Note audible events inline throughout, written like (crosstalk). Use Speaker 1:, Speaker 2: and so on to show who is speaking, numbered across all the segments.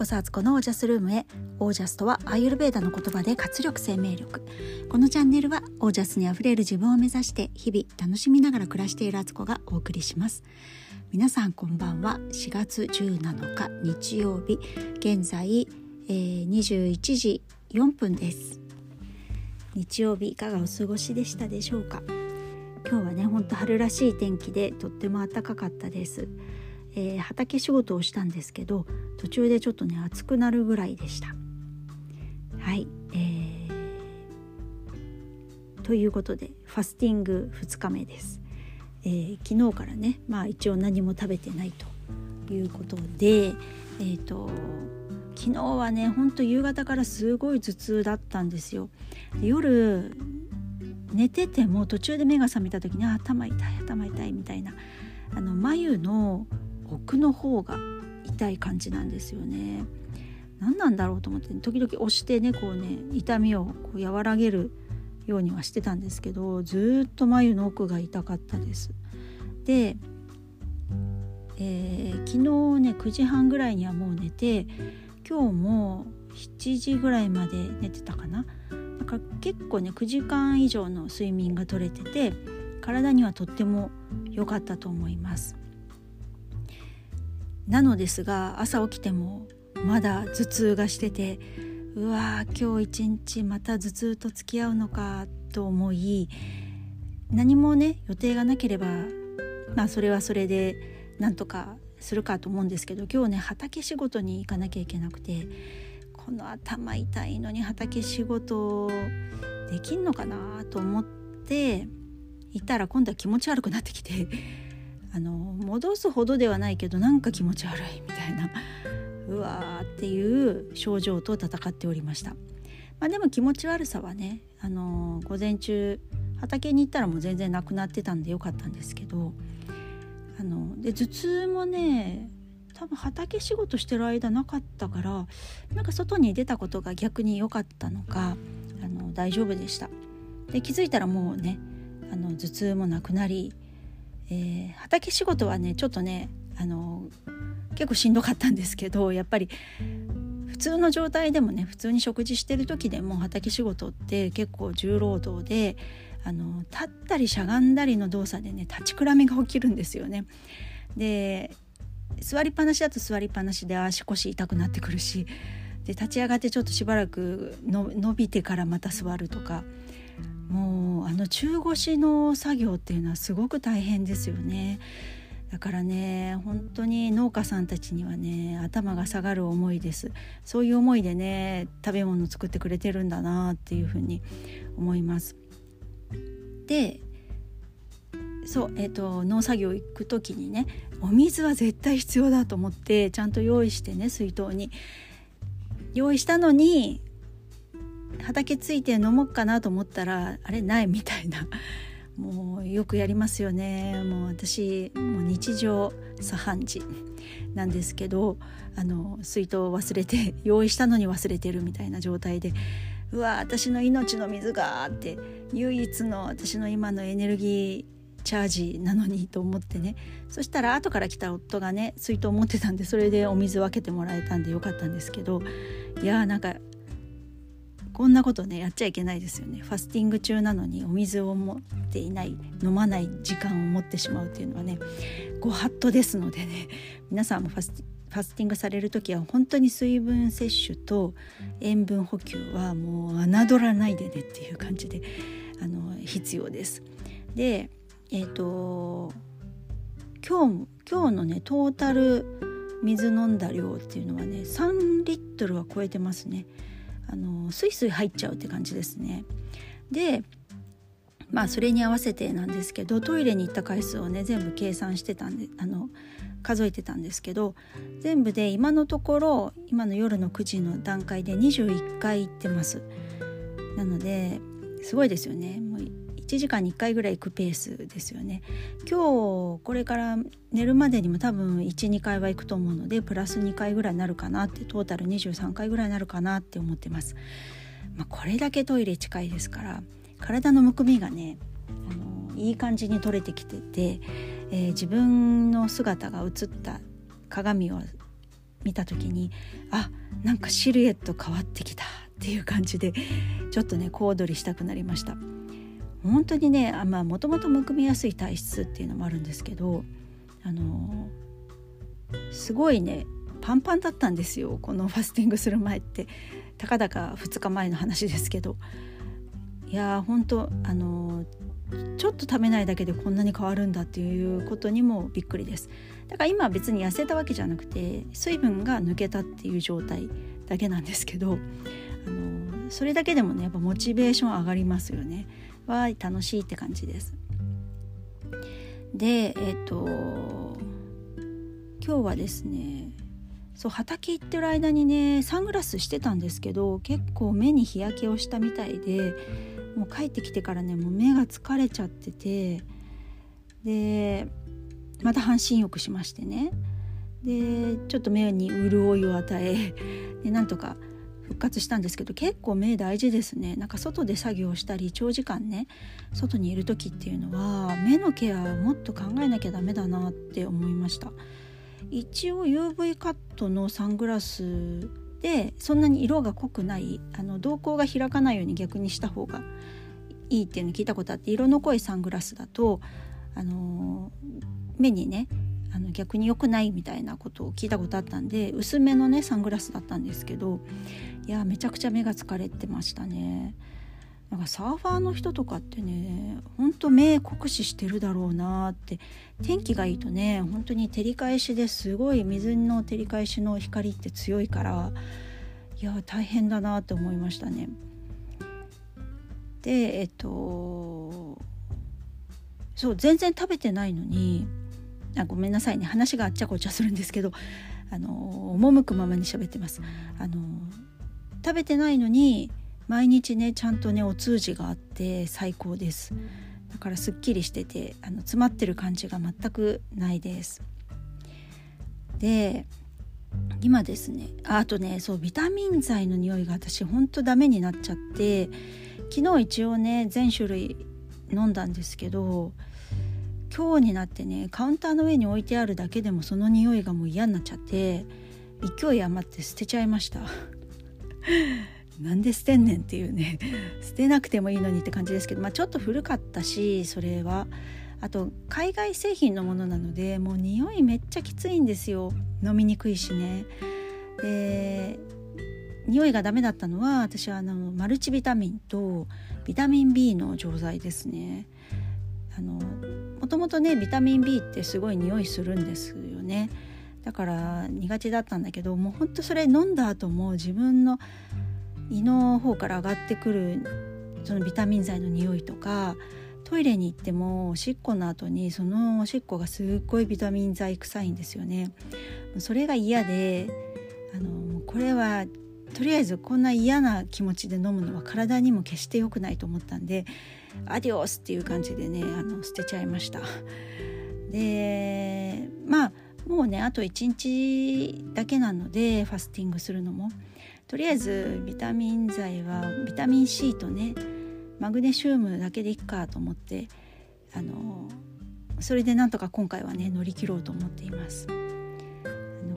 Speaker 1: こそアツコのオージャスルームへ。オージャスとはアーユルベーダの言葉で活力生命力。このチャンネルはオージャスにあふれる自分を目指して日々楽しみながら暮らしているアツコがお送りします。皆さんこんばんは。4月17日日曜日。現在、えー、21時4分です。日曜日いかがお過ごしでしたでしょうか？今日はねほんと春らしい天気でとっても暖かかったです。えー、畑仕事をしたんですけど途中でちょっとね暑くなるぐらいでした。はい、えー、ということでファスティング2日目です。えー、昨日からねまあ一応何も食べてないということでえっ、ー、と昨日はねほんと夕方からすごい頭痛だったんですよ。夜寝てても途中で目が覚めた時に頭痛い頭痛いみたいなあの眉の奥の方が痛い感じなんですよね。何なんだろうと思って時々押してねこうね痛みをこう和らげるようにはしてたんですけどずっと眉の奥が痛かったです。で、えー、昨日ね9時半ぐらいにはもう寝て今日も7時ぐらいまで寝てたかな。だから結構ね9時間以上の睡眠が取れてて体にはとっても良かったと思います。なのですが朝起きてもまだ頭痛がしててうわー今日一日また頭痛と付き合うのかと思い何もね予定がなければまあそれはそれでなんとかするかと思うんですけど今日ね畑仕事に行かなきゃいけなくてこの頭痛いのに畑仕事できんのかなと思っていたら今度は気持ち悪くなってきてあの戻すほどではないけどなんか気持ち悪いみたいな (laughs) うわーっていう症状と戦っておりました。まあ、でも気持ち悪さはねあの午前中畑に行ったらもう全然なくなってたんでよかったんですけどあので頭痛もね多分畑仕事してる間なかったからなんか外に出たことが逆に良かったのかあの大丈夫でした。で気づいたらもうねあの頭痛もなくなりえー、畑仕事はねちょっとねあの結構しんどかったんですけどやっぱり普通の状態でもね普通に食事してる時でも畑仕事って結構重労働であの立ったりしゃがんだりの動作でね立ちくらみが起きるんですよね。で座りっぱなしだと座りっぱなしで足腰痛くなってくるしで立ち上がってちょっとしばらく伸びてからまた座るとかの中腰の作業っていうのはすごく大変ですよね。だからね本当に農家さんたちにはね頭が下がる思いです。そういう思いでね食べ物作ってくれてるんだなっていうふうに思います。でそうえーと、農作業行く時にねお水は絶対必要だと思ってちゃんと用意してね水筒に。用意したのに畑ついて飲もうかなと思ったらあれないみたいな。(laughs) もうよくやりますよね。もう私もう日常茶飯事なんですけどあの水筒を忘れて用意したのに忘れてるみたいな状態でうわ私の命の水がって唯一の私の今のエネルギーチャージなのにと思ってね。そしたら後から来た夫がね水筒を持ってたんでそれでお水分けてもらえたんでよかったんですけどいやーなんかこんなことねやっちゃいけないですよねファスティング中なのにお水を持っていない飲まない時間を持ってしまうっていうのはねご法度ですのでね皆さんもファスファスティングされる時は本当に水分摂取と塩分補給はもう侮らないでねっていう感じであの必要です。でえっ、ー、と今日今日のねトータル水飲んだ量っていうのはね3リットルは超えてますね。あのスイスイ入っちゃうって感じですね。でまあそれに合わせてなんですけどトイレに行った回数をね全部計算してたんであの数えてたんですけど全部で今のところ今の夜の9時の段階で21回行ってます。なのですごいですよね。1時間に1回ぐらい行くペースですよね。今日これから寝るまでにも多分12回は行くと思うのでプラス2回ぐらいになるかなってトータル23回ぐらいになるかなって思ってます、まあ、これだけトイレ近いですから体のむくみがねあのいい感じに取れてきてて、えー、自分の姿が映った鏡を見た時にあなんかシルエット変わってきたっていう感じでちょっとね小躍りしたくなりました。本当にねあもともとむくみやすい体質っていうのもあるんですけどあのすごいねパンパンだったんですよこのファスティングする前って。たかだか2日前の話ですけど。いやー本当あのちょっと食べないだけでこんなに変わるんだっていうことにもびっくりです。だから今は別に痩せたわけじゃなくて水分が抜けたっていう状態だけなんですけどあのそれだけでもねやっぱモチベーション上がりますよね。わー楽しいって感じです。でえっ、ー、と今日はですねそう畑行ってる間にねサングラスしてたんですけど結構目に日焼けをしたみたいでもう帰ってきてからねもう目が疲れちゃっててでまた半身浴しましてね。でちょっと目に潤いを与えでなんとか復活したんですけど結構目大事ですね。なんか外で作業したり長時間ね外にいる時っていうのは目のケアをもっと考えなきゃダメだなって思いました。一応 UV カットのサングラスでそんなに色が濃くないあの瞳孔が開かないように逆にした方がいいっていうの聞いたことあって色の濃いサングラスだとあの目にねあの逆に良くないみたいなことを聞いたことあったんで薄めのねサングラスだったんですけどいやめちゃくちゃ目が疲れてましたね。なんかサーファーの人とかってねほんと目酷使してるだろうなって天気がいいとね本当に照り返しですごい水の照り返しの光って強いからいや大変だなって思いましたね。でえっとそう全然食べてないのにあごめんなさいね。話があっちゃこっちゃするんですけどあの赴くままに喋ってます。あの食べてないのに毎日ねちゃんとねお通じがあって最高です。だからすっきりしててあの詰まってる感じが全くないです。で今ですねあとねそうビタミン剤の匂いが私ほんとダメになっちゃって昨日一応ね全種類飲んだんですけど今日になってねカウンターの上に置いてあるだけでもその匂いがもう嫌になっちゃって勢い余って捨てちゃいました。(laughs) なんで捨てんねんっていうね。捨てなくてもいいのにって感じですけど、まあ、ちょっと古かったしそれは。あと海外製品のものなのでもう匂いめっちゃきついんですよ。飲みにくいしね。で匂いがダメだったのは私はあのマルチビタミンとビタミン B の錠剤ですね。あのともとねビタミン B ってすごい匂いするんですよねだから苦手だったんだけどもうほんとそれ飲んだ後も自分の胃の方から上がってくるそのビタミン剤の匂いとかトイレに行ってもおしっこの後にそのおしっこがすっごいビタミン剤臭いんですよね。それが嫌であのこれはとりあえずこんな嫌な気持ちで飲むのは体にも決して良くないと思ったんでアディオスっていう感じでねあの捨てちゃいました。でまあもうねあと1日だけなのでファスティングするのもとりあえずビタミン剤はビタミン C とねマグネシウムだけでいっかと思ってあのそれでなんとか今回はね乗り切ろうと思っています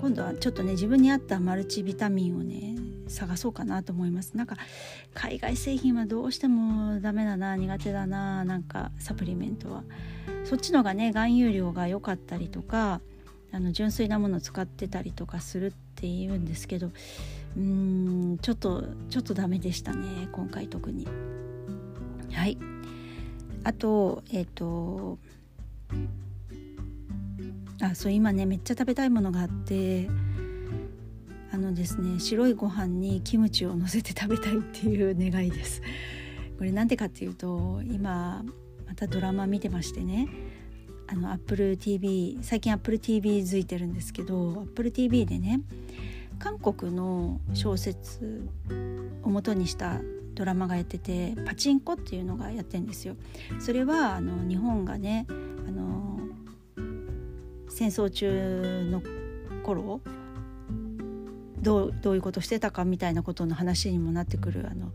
Speaker 1: 今度はちょっとね自分に合ったマルチビタミンをね探そうかなと思います。なんか海外製品はどうしてもダメだな苦手だななんかサプリメントは。そっちのがね含有量が良かったりとかあの純粋なものを使ってたりとかするっていうんですけどうーんちょっとちょっとダメでしたね今回特に。はい。あとえっ、ー、とあそう今ねめっちゃ食べたいものがあってあのですね白いご飯にキムチをのせて食べたいっていう願いですこれなんでかっていうと今またドラマ見てましてねあの AppleTV 最近 AppleTV 付いてるんですけど AppleTV でね韓国の小説を元にしたドラマがやってて「パチンコ」っていうのがやってんですよ。それはあの日本がねあの戦争中の頃どうどういうことしてたかみたいなことの話にもなってくるあの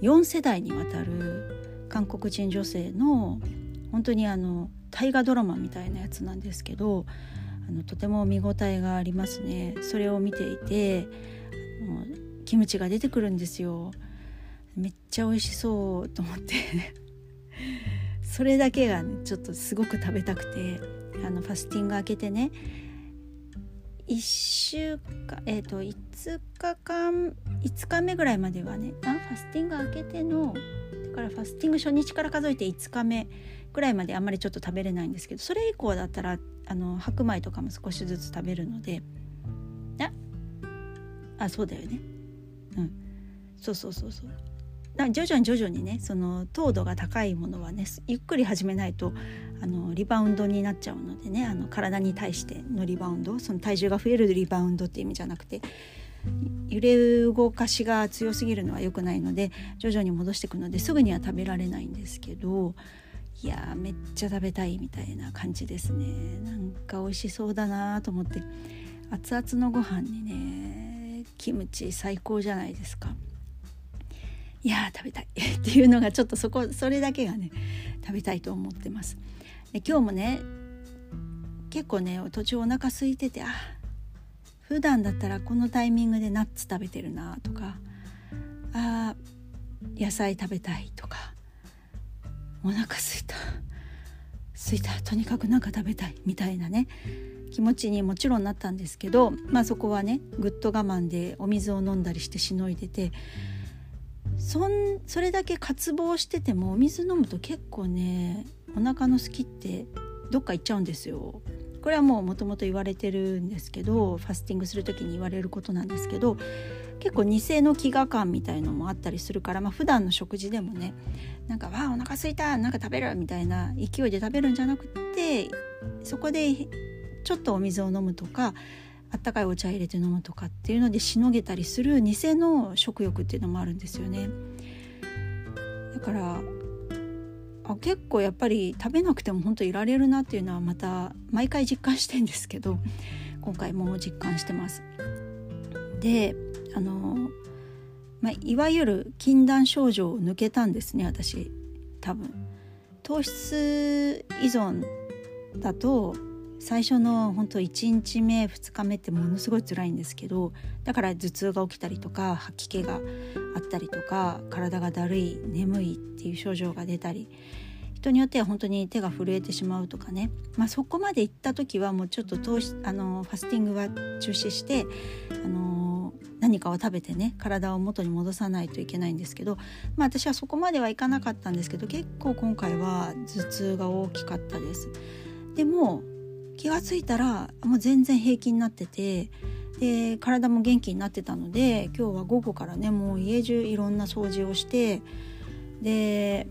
Speaker 1: 4世代にわたる韓国人女性の本当にあの大河ドラマみたいなやつなんですけどあのとても見応えがありますね。それを見ていてキムチが出てくるんですよ。めっちゃ美味しそうと思って。(laughs) それだけがねちょっとすごく食べたくてあのファスティング開けてね1週間えっ、ー、と5日間5日目ぐらいまではねあファスティング開けてのだからファスティング初日から数えて5日目ぐらいまであんまりちょっと食べれないんですけどそれ以降だったらあの白米とかも少しずつ食べるのでああそうだよね。うん。そうそうそうそう。徐々に徐々にねその糖度が高いものはねゆっくり始めないとあのリバウンドになっちゃうのでねあの体に対してのリバウンドその体重が増えるリバウンドっていう意味じゃなくて揺れ動かしが強すぎるのは良くないので徐々に戻していくのですぐには食べられないんですけどいやめっちゃ食べたいみたいな感じですね。なんか美味しそうだなと思って。熱々のご飯にねキムチ最高じゃないですか。いや食べたい。(laughs) っていうのがちょっとそこそれだけがね食べたいと思ってます。で今日もね結構ね途中お腹空いててあ普段だったらこのタイミングでナッツ食べてるなとかあ野菜食べたいとかお腹すいたすいたとにかく何か食べたいみたいなね気持ちにもちろんなったんですけどまあそこはねぐっと我慢でお水を飲んだりしてしのいでてそんそれだけ渇望しててもお水飲むと結構ねお腹の好きってどっか行っちゃうんですよ。これはもうもともと言われてるんですけどファスティングする時に言われることなんですけど結構偽の飢餓感みたいのもあったりするから、まあ普段の食事でもねなんか「わあお腹すいたなんか食べる」みたいな勢いで食べるんじゃなくてそこでちょっとお水を飲むとかあったかいお茶入れて飲むとかっていうのでしのげたりする偽の食欲っていうのもあるんですよね。だからあ結構やっぱり食べなくても本当いられるなっていうのはまた毎回実感してんですけど今回も実感してます。であの、まあ、いわゆる禁断症状を抜けたんですね私多分。糖質依存だと最初の本当1日目2日目ってものすごい辛いんですけどだから頭痛が起きたりとか吐き気があったりとか体がだるい眠いっていう症状が出たり人によっては本当に手が震えてしまうとかね、まあ、そこまで行った時はもうちょっと糖質あのファスティングは中止してあの何かを食べてね体を元に戻さないといけないんですけど、まあ、私はそこまではいかなかったんですけど結構今回は頭痛が大きかったです。でも気が付いたらもう全然平気になっててで体も元気になってたので今日は午後からねもう家中いろんな掃除をしてで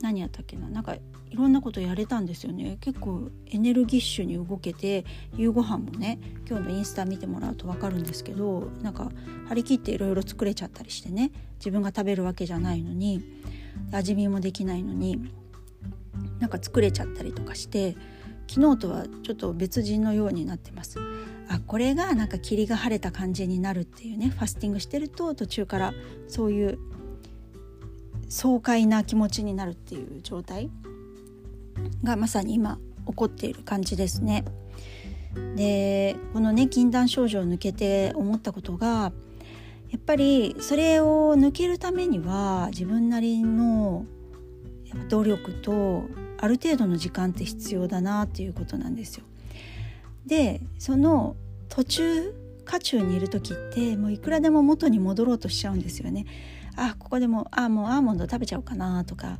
Speaker 1: 何やったっけななんかいろんなことやれたんですよね。結構エネルギッシュに動けて夕ご飯もね今日のインスタ見てもらうと分かるんですけどなんか張り切っていろいろ作れちゃったりしてね自分が食べるわけじゃないのに味見もできないのになんか作れちゃったりとかして昨日とはちょっと別人のようになってますあこれがなんか霧が晴れた感じになるっていうねファスティングしてると途中からそういう爽快な気持ちになるっていう状態がまさに今起こっている感じですね。でこのね禁断症状を抜けて思ったことがやっぱりそれを抜けるためには自分なりの努力とある程度の時間って必要だなっていうことなんですよ。でその途中渦中にいる時ってもういくらでも元に戻ろうとしちゃうんですよね。あここでもあもうアーモンド食べちゃおうかなとか、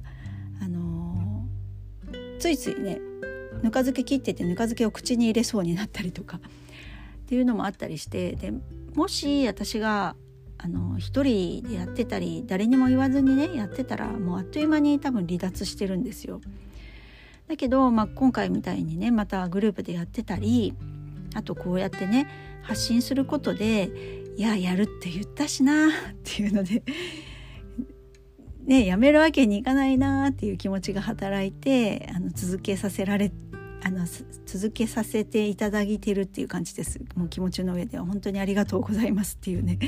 Speaker 1: あのー、ついついねぬか漬け切っててぬか漬けを口に入れそうになったりとかっていうのもあったりしてでもし私があの一人でやってたり誰にも言わずにねやってたらもうあっという間に多分離脱してるんですよ。だけど、まあ、今回みたいにねまたグループでやってたりあとこうやってね発信することでいややるって言ったしなっていうのでねやめるわけにいかないなっていう気持ちが働いてあの続けさせられあの続けさせていただいてるっていう感じです。もう気持ちの上では。本当にありがとうございますっていうね。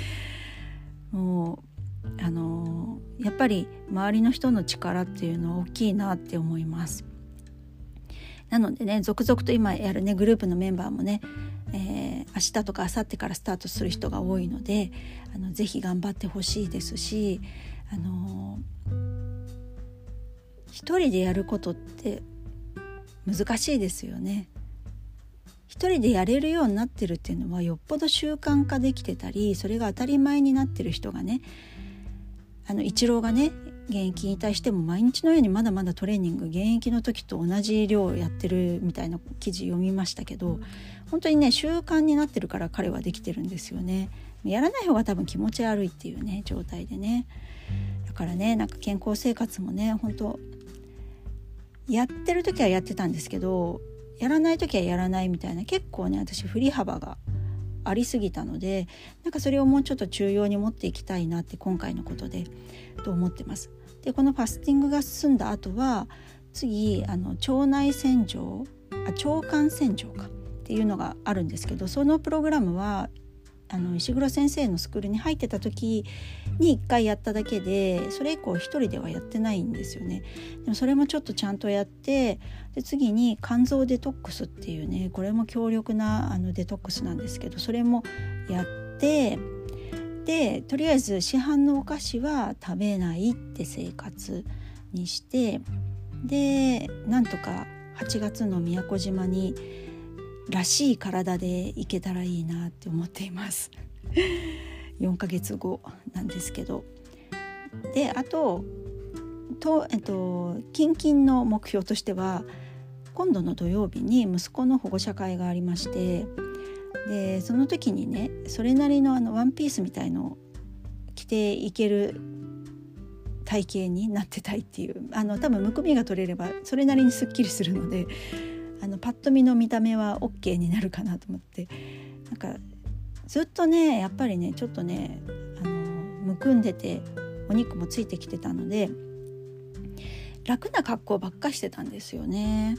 Speaker 1: もうあのやっぱり周りの人の力っていうのは大きいなって思います。なのでね続々と今やるねグループのメンバーもね、えー、明日とか明後日からスタートする人が多いのであのぜひ頑張ってほしいですしあの一人でやることって難しいですよね。一人でやれるようになってるっていうのはよっぽど習慣化できてたりそれが当たり前になってる人がねあのイチローがね現役に対しても毎日のようにまだまだトレーニング現役の時と同じ量やってるみたいな記事読みましたけど本当にね習慣になってるから彼はできてるんですよね。やらない方が多分気持ち悪いっていうね状態でね。だからねなんか健康生活もね本当やってる時はやってたんですけどやらない時はやらないみたいな結構ね私振り幅がありすぎたのでなんかそれをもうちょっと中央に持っていきたいなって今回のことでと思ってます。でこのファスティングが済んだ後は次あの腸内洗浄あ腸管洗浄かっていうのがあるんですけどそのプログラムはあの石黒先生のスクールに入ってた時に1回やっただけでそれ以降1人ではやってないんですよね。でもそれもちょっとちゃんとやってで次に肝臓デトックスっていうねこれも強力なあのデトックスなんですけどそれもやってでとりあえず市販のお菓子は食べないって生活にしてでなんとか8月の宮古島にらしい体で行けたらいいなって思っています。(laughs) 4ヶ月後なんですけど。であとと、えっと、近々の目標としては今度の土曜日に息子の保護者会がありましてでその時にねそれなりのあのワンピースみたいのを着ていける体型になってたいっていうあの多分むくみが取れればそれなりにすっきりするのであのパッと見の見た目は OK になるかなと思ってなんかずっとねやっぱりねちょっとねあのむくんでてお肉もついてきてたので楽な格好ばっかしてたんですよね。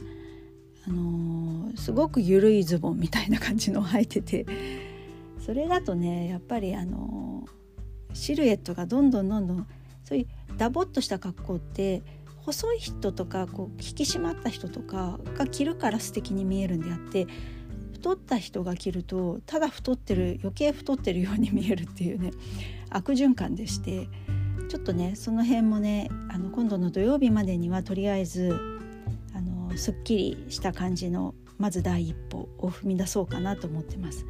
Speaker 1: あのすごく緩いズボンみたいな感じの履いててそれだとねやっぱりあのシルエットがどんどんどんどんそういうダボっとした格好って細い人とかこう引き締まった人とかが着るから素敵に見えるんであって太った人が着るとただ太ってる余計太ってるように見えるっていうね悪循環でしてちょっとねその辺もねあの今度の土曜日までにはとりあえずあのすっきりした感じのまず第一歩を踏み出そうかなと思ってます。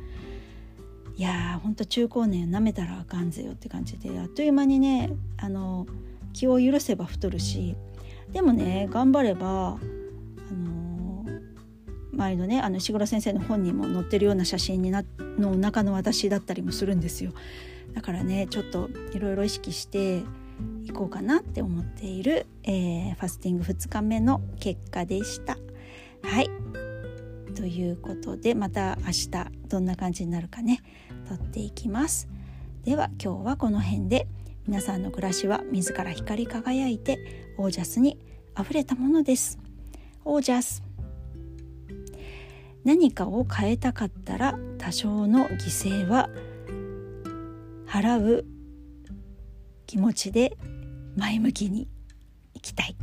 Speaker 1: いやーほんと中高年なめたらあかんぜよって感じであっという間にねあの気を許せば太るしでもね頑張ればあの前のねあの石黒先生の本にも載ってるような写真になの中の私だったりもするんですよ。だからねちょっといろいろ意識していこうかなって思っている、えー、ファスティング2日目の結果でした。はい。ということでまた明日どんな感じになるかね撮っていきます。では今日はこの辺で。皆さんの暮らしは自ら光り輝いてオージャスにあふれたものです。オージャス。何かを変えたかったら多少の犠牲は払う気持ちで前向きにいきたい。